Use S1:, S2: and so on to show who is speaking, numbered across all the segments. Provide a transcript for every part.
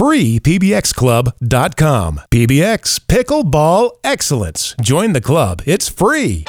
S1: freepbxclub.com. PBX Pickleball Excellence. Join the club. It's free.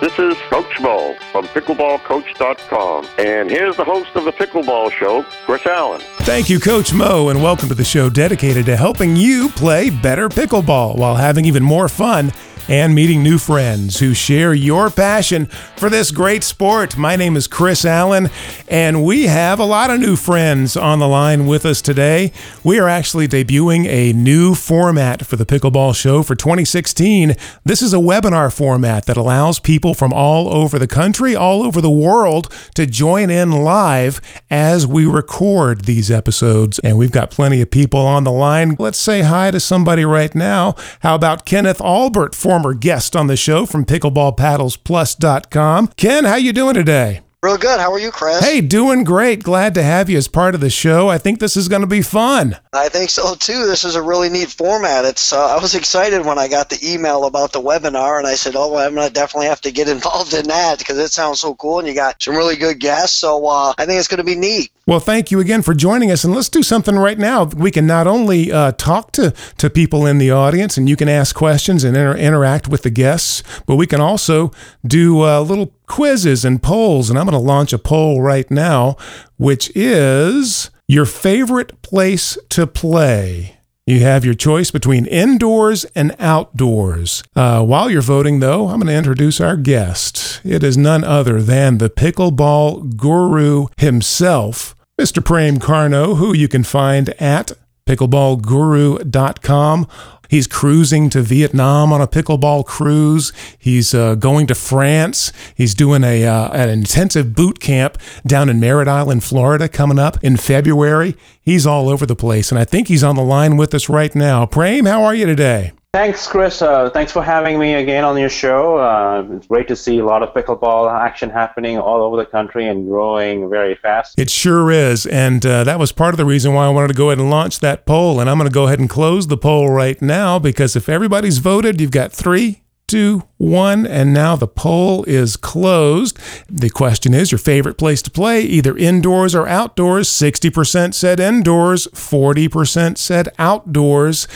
S2: This is Coach Mo from pickleballcoach.com. And here's the host of the Pickleball Show, Chris Allen.
S1: Thank you, Coach Mo, and welcome to the show dedicated to helping you play better pickleball while having even more fun and meeting new friends who share your passion for this great sport. My name is Chris Allen, and we have a lot of new friends on the line with us today. We are actually debuting a new format for the Pickleball Show for 2016. This is a webinar format that allows people from all over the country, all over the world, to join in live as we record these episodes. And we've got plenty of people on the line. Let's say hi to somebody right now. How about Kenneth Albert, former guest on the show from pickleballpaddlesplus.com. Ken, how you doing today?
S3: Real good. How are you, Chris?
S1: Hey, doing great. Glad to have you as part of the show. I think this is going to be fun.
S3: I think so too. This is a really neat format. It's uh, I was excited when I got the email about the webinar, and I said, "Oh, I'm gonna definitely have to get involved in that because it sounds so cool, and you got some really good guests. So uh, I think it's going to be neat."
S1: Well, thank you again for joining us, and let's do something right now. We can not only uh, talk to to people in the audience, and you can ask questions and inter- interact with the guests, but we can also do uh, little quizzes and polls. And I'm going to launch a poll right now, which is your favorite place to play. You have your choice between indoors and outdoors. Uh, while you're voting, though, I'm going to introduce our guest. It is none other than the pickleball guru himself, Mr. Prem Carnot, who you can find at pickleballguru.com. He's cruising to Vietnam on a pickleball cruise. He's uh, going to France. He's doing a uh, an intensive boot camp down in Merritt Island, Florida, coming up in February. He's all over the place, and I think he's on the line with us right now. Prem, how are you today?
S4: Thanks, Chris. Uh, thanks for having me again on your show. Uh, it's great to see a lot of pickleball action happening all over the country and growing very fast.
S1: It sure is. And uh, that was part of the reason why I wanted to go ahead and launch that poll. And I'm going to go ahead and close the poll right now because if everybody's voted, you've got three, two, one, and now the poll is closed. The question is your favorite place to play, either indoors or outdoors. 60% said indoors, 40% said outdoors.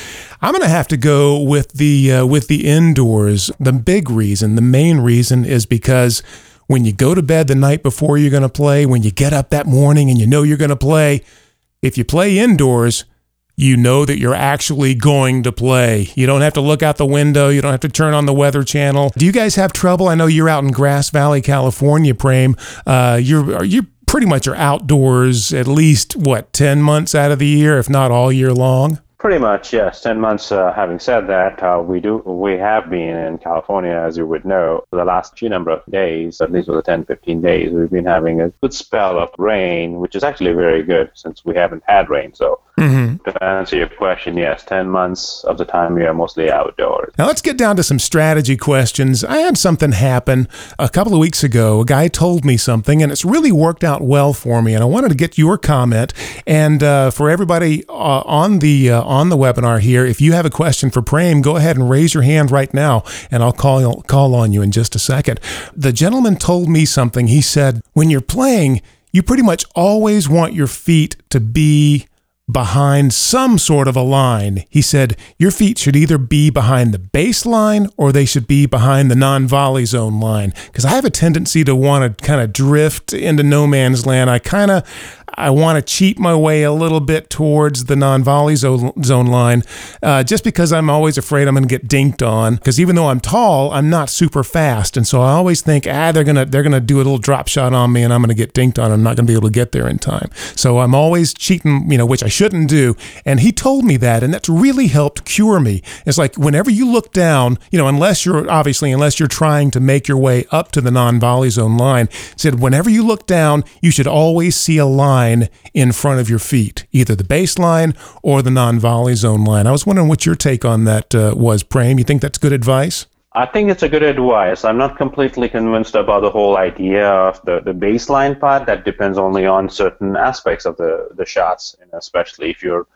S1: I'm going to have to go with the uh, with the indoors. The big reason, the main reason is because when you go to bed the night before you're going to play, when you get up that morning and you know you're going to play, if you play indoors, you know that you're actually going to play. You don't have to look out the window. You don't have to turn on the weather channel. Do you guys have trouble? I know you're out in Grass Valley, California, Prem. Uh, you're you pretty much are outdoors at least what ten months out of the year, if not all year long.
S4: Pretty much, yes. Ten months. Uh, having said that, uh, we do we have been in California, as you would know, for the last few number of days, at least for the 10, 15 days, we've been having a good spell of rain, which is actually very good since we haven't had rain. So
S1: Mm-hmm.
S4: to answer your question, yes, ten months of the time we are mostly outdoors.
S1: Now let's get down to some strategy questions. I had something happen a couple of weeks ago. A guy told me something, and it's really worked out well for me. And I wanted to get your comment. And uh, for everybody uh, on the uh, on the webinar here, if you have a question for Prem, go ahead and raise your hand right now, and I'll call call on you in just a second. The gentleman told me something. He said, when you're playing, you pretty much always want your feet to be behind some sort of a line. He said, Your feet should either be behind the baseline or they should be behind the non volley zone line. Because I have a tendency to want to kind of drift into no man's land. I kind of. I want to cheat my way a little bit towards the non-volley zone, zone line, uh, just because I'm always afraid I'm going to get dinked on. Because even though I'm tall, I'm not super fast, and so I always think, ah, they're gonna they're gonna do a little drop shot on me, and I'm going to get dinked on. I'm not going to be able to get there in time. So I'm always cheating, you know, which I shouldn't shouldn't do. And he told me that, and that's really helped cure me. It's like whenever you look down, you know, unless you're obviously, unless you're trying to make your way up to the non volley zone line, said whenever you look down, you should always see a line in front of your feet, either the baseline or the non volley zone line. I was wondering what your take on that uh, was, Prem. You think that's good advice?
S4: I think it's a good advice. I'm not completely convinced about the whole idea of the, the baseline part. That depends only on certain aspects of the, the shots, and especially if you're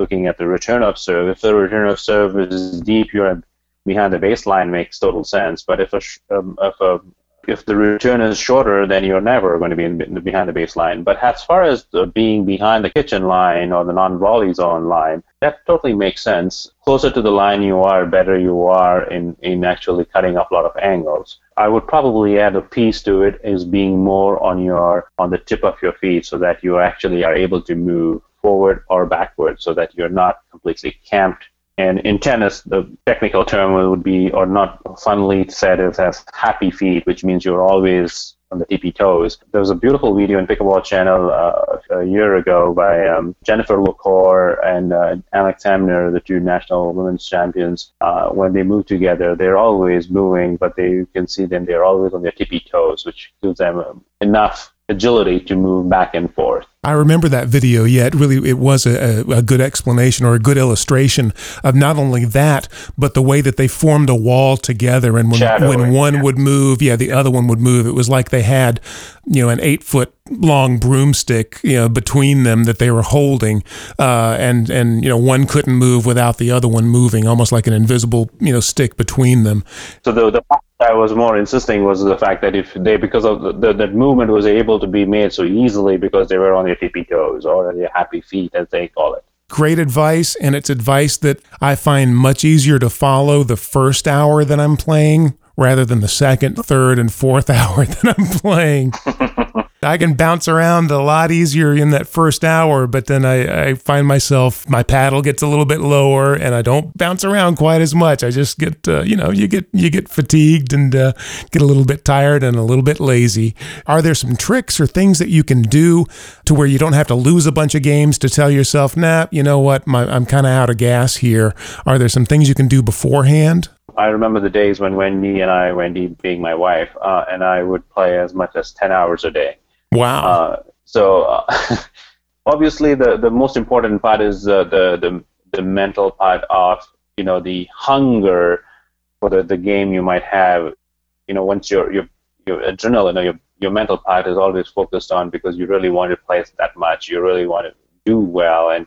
S4: looking at the return of serve. If the return of serve is deep, you're behind the baseline makes total sense. But if a, um, if a if the return is shorter, then you're never going to be in, behind the baseline. But as far as being behind the kitchen line or the non-volley zone line, that totally makes sense. Closer to the line you are, better you are in, in actually cutting off a lot of angles. I would probably add a piece to it is being more on your on the tip of your feet so that you actually are able to move forward or backward so that you're not completely camped and in tennis, the technical term would be, or not funnily said, as happy feet, which means you're always on the tippy toes. There was a beautiful video in Pickleball Channel uh, a year ago by um, Jennifer Lucore and uh, Alex Hamner, the two national women's champions. Uh, when they move together, they're always moving, but they, you can see them, they're always on their tippy toes, which gives them um, enough agility to move back and forth.
S1: I remember that video. Yeah, it really it was a, a, good explanation or a good illustration of not only that, but the way that they formed a wall together. And when Shadowing, when one yeah. would move, yeah, the other one would move. It was like they had, you know, an eight foot long broomstick, you know, between them that they were holding, uh, and and you know one couldn't move without the other one moving, almost like an invisible you know stick between them.
S4: So the the I was more insisting was the fact that if they, because of the, the, that movement was able to be made so easily because they were on their tippy toes or their happy feet, as they call it.
S1: Great advice, and it's advice that I find much easier to follow the first hour that I'm playing rather than the second, third, and fourth hour that I'm playing. I can bounce around a lot easier in that first hour, but then I, I find myself my paddle gets a little bit lower, and I don't bounce around quite as much. I just get uh, you know you get you get fatigued and uh, get a little bit tired and a little bit lazy. Are there some tricks or things that you can do to where you don't have to lose a bunch of games to tell yourself, nah, you know what, my, I'm kind of out of gas here? Are there some things you can do beforehand?
S4: I remember the days when Wendy and I, Wendy being my wife, uh, and I would play as much as 10 hours a day.
S1: Wow. Uh,
S4: so uh, obviously, the, the most important part is uh, the, the the mental part of you know the hunger for the, the game you might have. You know, once your your your adrenaline or your your mental part is always focused on because you really want to play that much. You really want to do well, and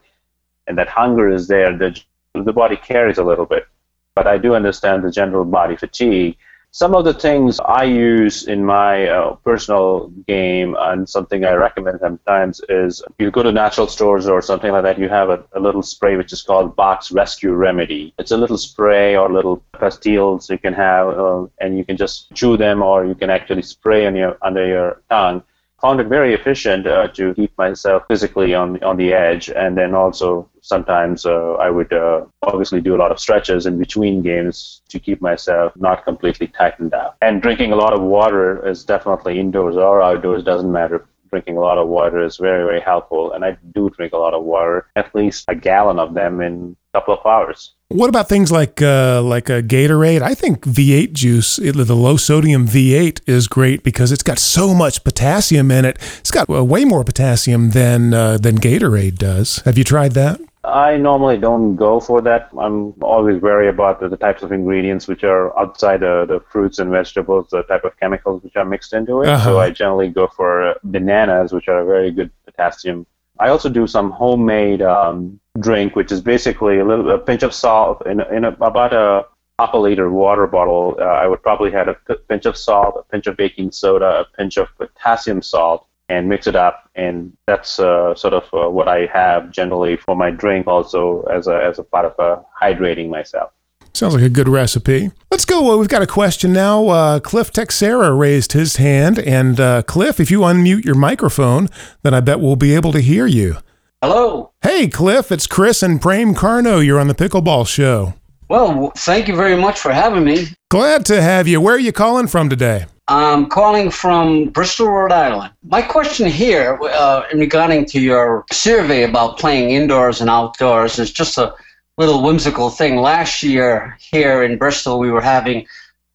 S4: and that hunger is there. The the body carries a little bit, but I do understand the general body fatigue some of the things I use in my uh, personal game and something I recommend sometimes is you go to natural stores or something like that, you have a, a little spray which is called Bach Rescue Remedy. It's a little spray or little pastilles you can have, uh, and you can just chew them or you can actually spray on your, under your tongue found it very efficient uh, to keep myself physically on on the edge, and then also sometimes uh, I would uh, obviously do a lot of stretches in between games to keep myself not completely tightened up. And drinking a lot of water is definitely indoors or outdoors doesn't matter. Drinking a lot of water is very very helpful, and I do drink a lot of water, at least a gallon of them in a couple of hours.
S1: What about things like uh, like a Gatorade? I think V8 juice, the low sodium V8, is great because it's got so much potassium in it. It's got uh, way more potassium than uh, than Gatorade does. Have you tried that?
S4: I normally don't go for that. I'm always wary about the, the types of ingredients which are outside the, the fruits and vegetables, the type of chemicals which are mixed into it. Uh-huh. So I generally go for uh, bananas, which are a very good potassium I also do some homemade um, drink, which is basically a little a pinch of salt in, in a, about a half a liter water bottle. Uh, I would probably add a pinch of salt, a pinch of baking soda, a pinch of potassium salt, and mix it up. And that's uh, sort of uh, what I have generally for my drink, also as a as a part of uh, hydrating myself.
S1: Sounds like a good recipe. Let's go. Uh, we've got a question now. Uh, Cliff Texera raised his hand. And uh, Cliff, if you unmute your microphone, then I bet we'll be able to hear you.
S5: Hello.
S1: Hey, Cliff, it's Chris and Prem Carnot. You're on the Pickleball Show.
S5: Well, thank you very much for having me.
S1: Glad to have you. Where are you calling from today?
S5: I'm calling from Bristol, Rhode Island. My question here, uh, in regarding to your survey about playing indoors and outdoors, is just a little whimsical thing. Last year here in Bristol, we were having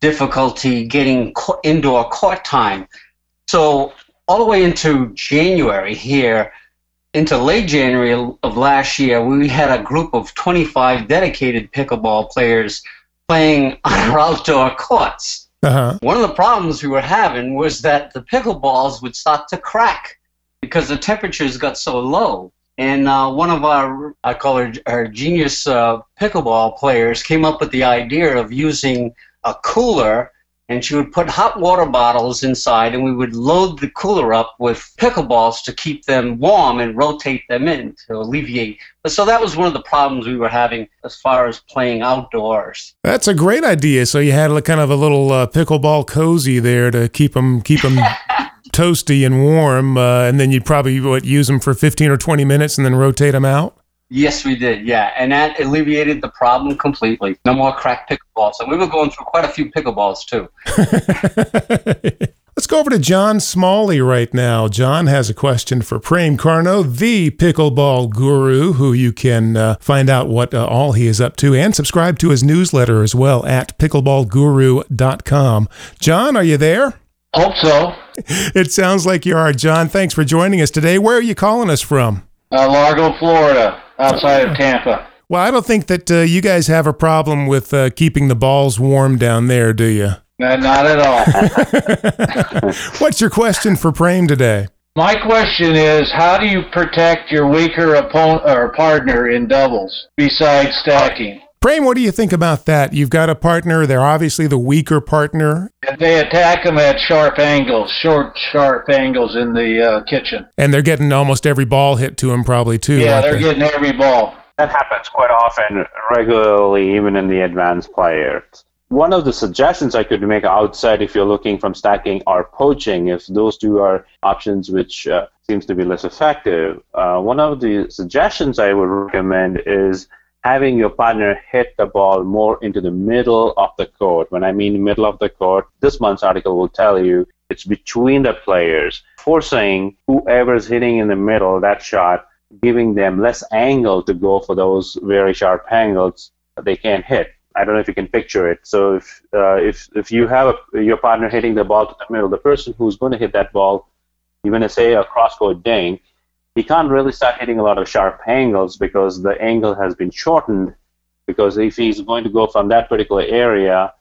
S5: difficulty getting indoor court time. So all the way into January here, into late January of last year, we had a group of 25 dedicated pickleball players playing on our outdoor courts. Uh-huh. One of the problems we were having was that the pickleballs would start to crack because the temperatures got so low. And uh, one of our, I call her our genius uh, pickleball players, came up with the idea of using a cooler and she would put hot water bottles inside and we would load the cooler up with pickleballs to keep them warm and rotate them in to alleviate. So that was one of the problems we were having as far as playing outdoors.
S1: That's a great idea. So you had a kind of a little uh, pickleball cozy there to keep them keep them toasty and warm uh, and then you'd probably what, use them for 15 or 20 minutes and then rotate them out
S5: Yes, we did. Yeah, and that alleviated the problem completely. No more cracked pickleballs, and we were going through quite a few pickleballs too.
S1: Let's go over to John Smalley right now. John has a question for Prem Carnot, the pickleball guru, who you can uh, find out what uh, all he is up to and subscribe to his newsletter as well at pickleballguru.com. John, are you there?
S6: Hope so.
S1: It sounds like you are, John. Thanks for joining us today. Where are you calling us from?
S6: Uh, Largo, Florida outside of Tampa.
S1: Well, I don't think that uh, you guys have a problem with uh, keeping the balls warm down there, do you?
S6: No, not at all.
S1: What's your question for Prem today?
S6: My question is, how do you protect your weaker opponent or partner in doubles besides stacking?
S1: Prem, what do you think about that? You've got a partner; they're obviously the weaker partner.
S6: And they attack them at sharp angles, short, sharp angles in the uh, kitchen.
S1: And they're getting almost every ball hit to them, probably too.
S6: Yeah, they're they? getting every ball.
S4: That happens quite often, regularly, even in the advanced players. One of the suggestions I could make outside, if you're looking from stacking or poaching, if those two are options which uh, seems to be less effective, uh, one of the suggestions I would recommend is having your partner hit the ball more into the middle of the court. When I mean middle of the court, this month's article will tell you it's between the players, forcing whoever's hitting in the middle that shot, giving them less angle to go for those very sharp angles they can't hit. I don't know if you can picture it. So if uh, if if you have a, your partner hitting the ball to the middle, the person who's going to hit that ball, you're going to say a cross court ding he can't really start hitting a lot of sharp angles because the angle has been shortened. Because if he's going to go from that particular area,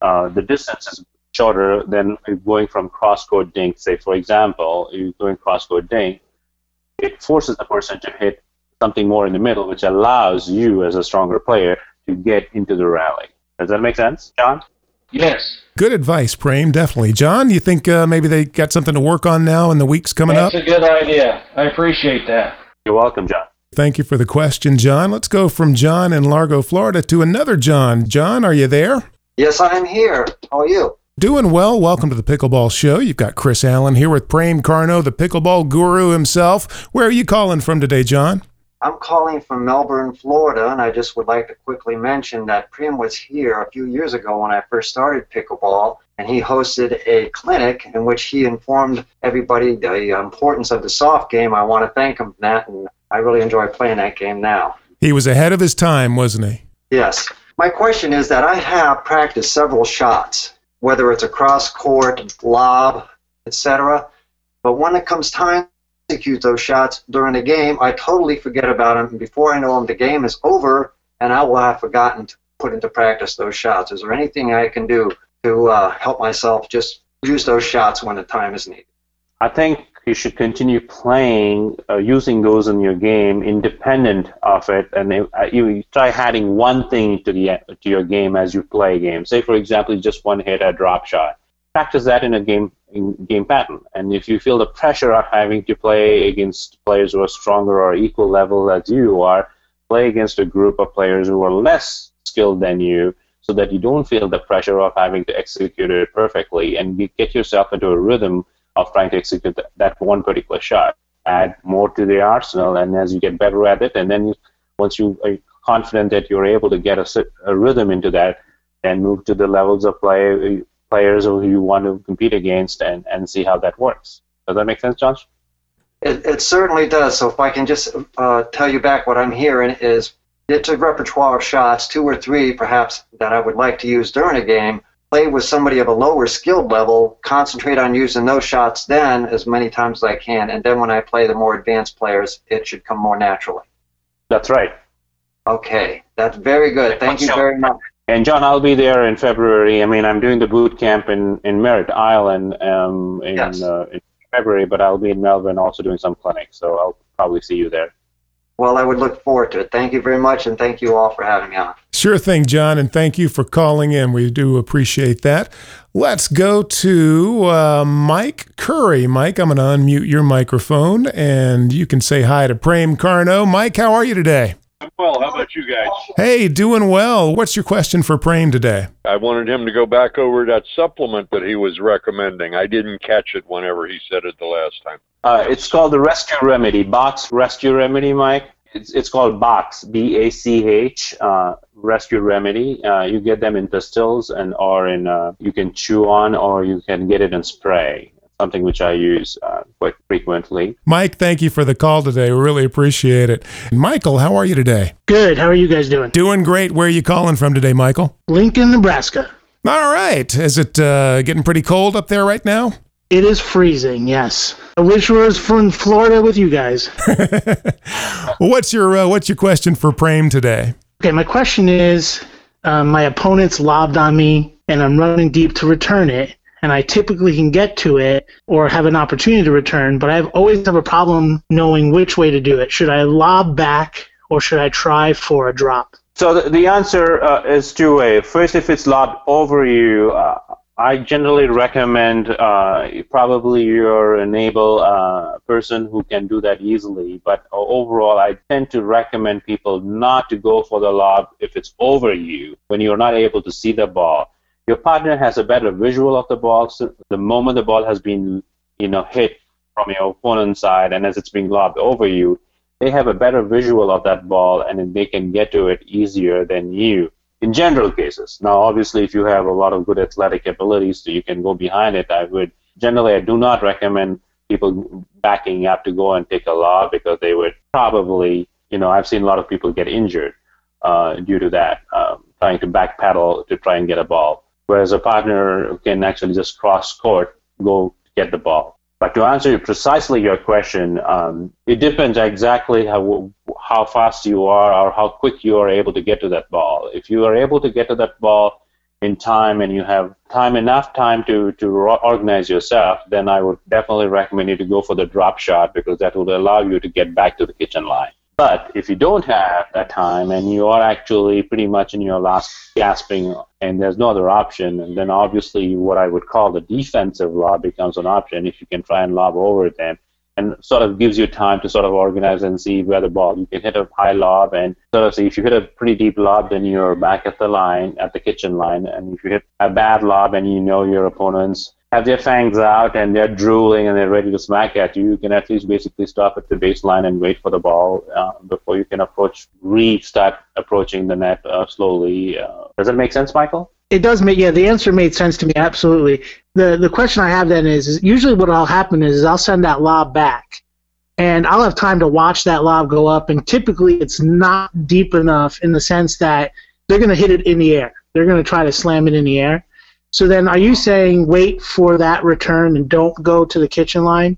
S4: uh, the distance is shorter than going from cross court dink. Say, for example, you're going cross court dink, it forces the person to hit something more in the middle, which allows you as a stronger player to get into the rally. Does that make sense, John?
S6: Yes.
S1: Good advice, Prem. Definitely, John. You think uh, maybe they got something to work on now in the weeks coming
S6: That's
S1: up?
S6: That's a good idea. I appreciate that.
S4: You're welcome, John.
S1: Thank you for the question, John. Let's go from John in Largo, Florida, to another John. John, are you there?
S7: Yes, I'm here. How are you?
S1: Doing well. Welcome to the Pickleball Show. You've got Chris Allen here with Prem Carnot, the pickleball guru himself. Where are you calling from today, John?
S7: I'm calling from Melbourne, Florida, and I just would like to quickly mention that Prem was here a few years ago when I first started pickleball, and he hosted a clinic in which he informed everybody the importance of the soft game. I want to thank him for that, and I really enjoy playing that game now.
S1: He was ahead of his time, wasn't he?
S7: Yes. My question is that I have practiced several shots, whether it's a cross court, lob, etc. But when it comes time execute those shots during the game, I totally forget about them. And before I know them, the game is over, and I will have forgotten to put into practice those shots. Is there anything I can do to uh, help myself just use those shots when the time is needed?
S4: I think you should continue playing, uh, using those in your game independent of it, and uh, you try adding one thing to the to your game as you play a game. Say, for example, just one hit a drop shot. Practice that in a game game pattern. And if you feel the pressure of having to play against players who are stronger or equal level as you are, play against a group of players who are less skilled than you so that you don't feel the pressure of having to execute it perfectly and you get yourself into a rhythm of trying to execute that one particular shot. Add more to the arsenal, and as you get better at it, and then you, once you are confident that you're able to get a, a rhythm into that, then move to the levels of play uh, players who you want to compete against and, and see how that works. Does that make sense, Josh?
S7: It, it certainly does. So if I can just uh, tell you back what I'm hearing is it's a repertoire of shots, two or three perhaps, that I would like to use during a game. Play with somebody of a lower skilled level, concentrate on using those shots then as many times as I can, and then when I play the more advanced players, it should come more naturally.
S4: That's right.
S7: Okay, that's very good. Thank you very much.
S4: And John, I'll be there in February. I mean, I'm doing the boot camp in, in Merritt Island um, in,
S7: Yes.
S4: uh, in February, but I'll be in Melbourne also doing some clinics, so I'll probably see you there.
S7: Well, I would look forward to it. Thank you very much, and thank you all for having me on.
S1: Sure thing, John, and thank you for calling in. We do appreciate that. Let's go to uh, Mike Curry. Mike, I'm going to unmute your microphone and you can say hi to Prem Carnot. Mike, how are you today?
S8: Well, how about you guys?
S1: Hey, doing well. What's your question for Prem today?
S8: I wanted him to go back over that supplement that he was recommending. I didn't catch it whenever he said it the last time.
S4: Uh, it's called the Rescue Remedy, Bach Rescue Remedy, Mike. It's, it's called Bach, B A C H, uh, Rescue Remedy. Uh, you get them in pistils and or in uh, you can chew on or you can get it in spray. Something which I use uh, quite frequently.
S1: Mike, thank you for the call today. We really appreciate it. Michael, how are you today?
S9: Good. How are you guys doing?
S1: Doing great. Where are you calling from today, Michael?
S9: Lincoln, Nebraska.
S1: All right. Is it uh, getting pretty cold up there right now?
S9: It is freezing, yes. I wish I was from Florida with you guys.
S1: what's your uh, What's your question for Prem today?
S9: Okay, my question is um, my opponent's lobbed on me and I'm running deep to return it, and I typically can get to it or have an opportunity to return, but I've always have a problem knowing which way to do it. Should I lob back or should I try for a drop?
S4: So the, the answer uh, is two way. First, if it's lobbed over you, uh, I generally recommend uh, probably you're an able uh, person who can do that easily. But overall, I tend to recommend people not to go for the lob if it's over you when you're not able to see the ball. Your partner has a better visual of the ball. So the moment the ball has been, you know, hit from your opponent's side, and as it's being lobbed over you, they have a better visual of that ball, and they can get to it easier than you in general cases. Now, obviously, if you have a lot of good athletic abilities, so you can go behind it. I would generally, I do not recommend people backing up to go and take a lob because they would probably, you know, I've seen a lot of people get injured uh, due to that, um, trying to backpedal to try and get a ball. Whereas a partner can actually just cross court, go get the ball. But to answer precisely your question, um, it depends exactly how how fast you are or how quick you are able to get to that ball. If you are able to get to that ball in time and you have time enough time to to organize yourself, then I would definitely recommend you to go for the drop shot because that will allow you to get back to the kitchen line. But if you don't have that time and you are actually pretty much in your last gasping and there's no other option, and then obviously what I would call the defensive lob becomes an option if you can try and lob over them and sort of gives you time to sort of organize and see where the ball you can hit a high lob and sort of see if you hit a pretty deep lob then you're back at the line at the kitchen line. And if you hit a bad lob and you know your opponents have their fangs out and they're drooling and they're ready to smack at you, you can at least basically stop at the baseline and wait for the ball uh, before you can approach, restart approaching the net uh, slowly. Uh, does that make sense, Michael?
S9: It does make yeah. The answer made sense to me absolutely. the The question I have then is, is usually what'll happen is, is I'll send that lob back, and I'll have time to watch that lob go up, and typically it's not deep enough in the sense that they're going to hit it in the air. They're going to try to slam it in the air. So then, are you saying wait for that return and don't go to the kitchen line?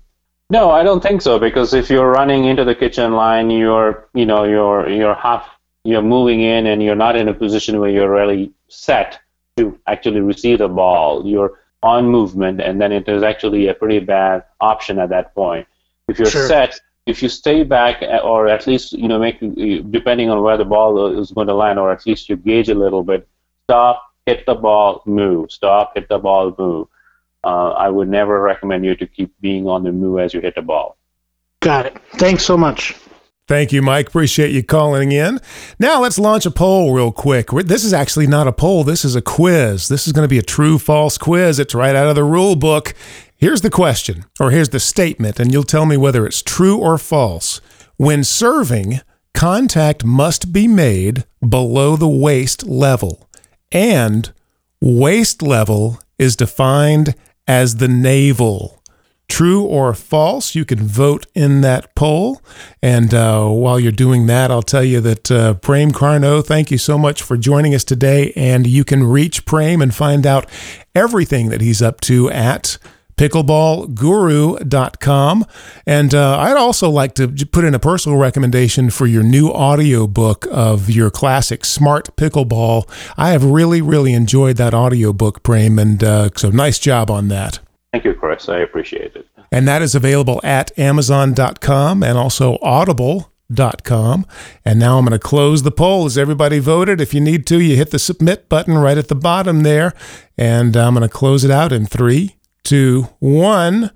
S4: No, I don't think so because if you're running into the kitchen line, you're you know you're you're half you're moving in and you're not in a position where you're really set to actually receive the ball. You're on movement, and then it is actually a pretty bad option at that point. If you're
S9: Sure.
S4: set, if you stay back, uh, or at least you know make depending on where the ball is going to land, or at least you gauge a little bit. Stop, hit the ball, move. Stop, hit the ball, move. Uh, I would never recommend you to keep being on the move as you hit the ball.
S9: Got it. Thanks so much.
S1: Thank you, Mike. Appreciate you calling in. Now let's launch a poll real quick. This is actually not a poll. This is a quiz. This is going to be a true false quiz. It's right out of the rule book. Here's the question, or here's the statement, and you'll tell me whether it's true or false. When serving, contact must be made below the waist level, and waist level is defined as the navel. True or false? You can vote in that poll. And uh, while you're doing that, I'll tell you that uh, Prem Carnot, thank you so much for joining us today. And you can reach Prem and find out everything that he's up to at pickleballguru.com. And uh, I'd also like to put in a personal recommendation for your new audio book of your classic Smart Pickleball. I have really, really enjoyed that audio book, Prem, and uh, so nice job on that.
S4: Thank you, Chris. I appreciate it.
S1: And that is available at amazon.com and also audible.com. And now I'm going to close the poll. Has everybody voted? If you need to, you hit the submit button right at the bottom there. And I'm going to close it out in three, two, one.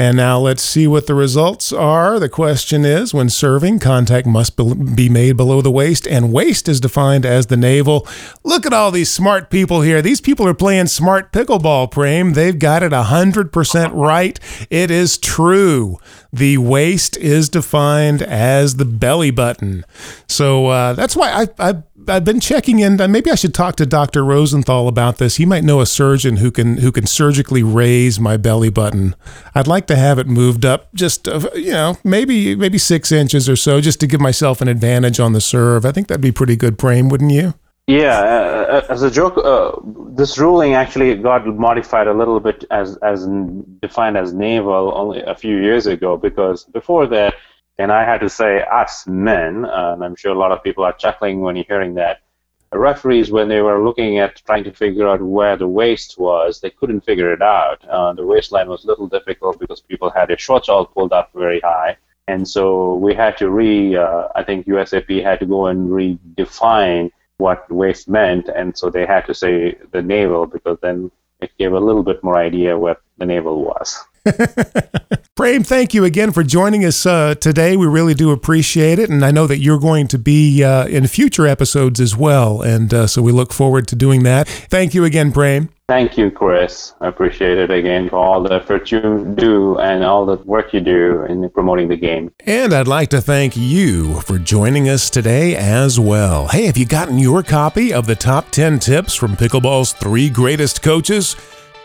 S1: And now let's see what the results are. The question is when serving, contact must be made below the waist, and waist is defined as the navel. Look at all these smart people here. These people are playing smart pickleball, Prem. They've got it 100% right. It is true. The waist is defined as the belly button. So uh, that's why I, I I've been checking in. Maybe I should talk to Dr. Rosenthal about this. He might know a surgeon who can who can surgically raise my belly button. I'd like to have it moved up, just uh, you know, maybe maybe six inches or so, just to give myself an advantage on the serve. I think that'd be pretty good, Prem, wouldn't you?
S4: Yeah, uh, as a joke, uh, this ruling actually got modified a little bit as as defined as navel only a few years ago because before that and I had to say us men, and I'm sure a lot of people are chuckling when you're hearing that. Referees, when they were looking at trying to figure out where the waist was, they couldn't figure it out. Uh, the waistline was a little difficult because people had their shorts all pulled up very high. And so we had to re, uh, I think USAP had to go and redefine what waist meant. And so they had to say the navel because then it gave a little bit more idea what the navel was.
S1: Prem, thank you again for joining us uh, today. We really do appreciate it. And I know that you're going to be uh, in future episodes as well. And uh, so we look forward to doing that. Thank you again, Prem.
S4: Thank you, Chris. I appreciate it again for all the effort you do and all the work you do in promoting the game.
S1: And I'd like to thank you for joining us today as well. Hey, have you gotten your copy of the top 10 tips from Pickleball's three greatest coaches?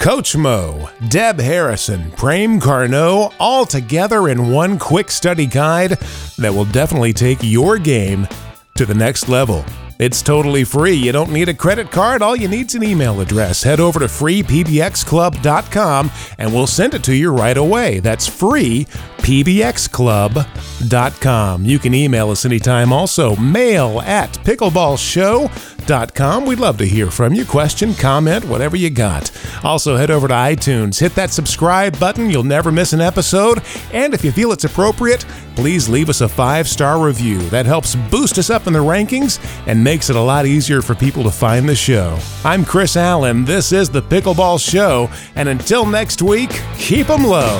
S1: Coach Mo, Deb Harrison, Prem Carnot, all together in one quick study guide that will definitely take your game to the next level. It's totally free. You don't need a credit card. All you need is an email address. Head over to freepbxclub.com and we'll send it to you right away. That's freepbxclub.com. You can email us anytime also. Mail at pickleballshow.com com. We'd love to hear from you. Question, comment, whatever you got. Also, head over to iTunes, hit that subscribe button. You'll never miss an episode. And if you feel it's appropriate, please leave us a five star review. That helps boost us up in the rankings and makes it a lot easier for people to find the show. I'm Chris Allen. This is The Pickleball Show. And until next week, keep them low.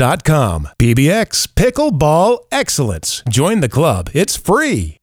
S1: PBX Pickleball Excellence. Join the club. It's free.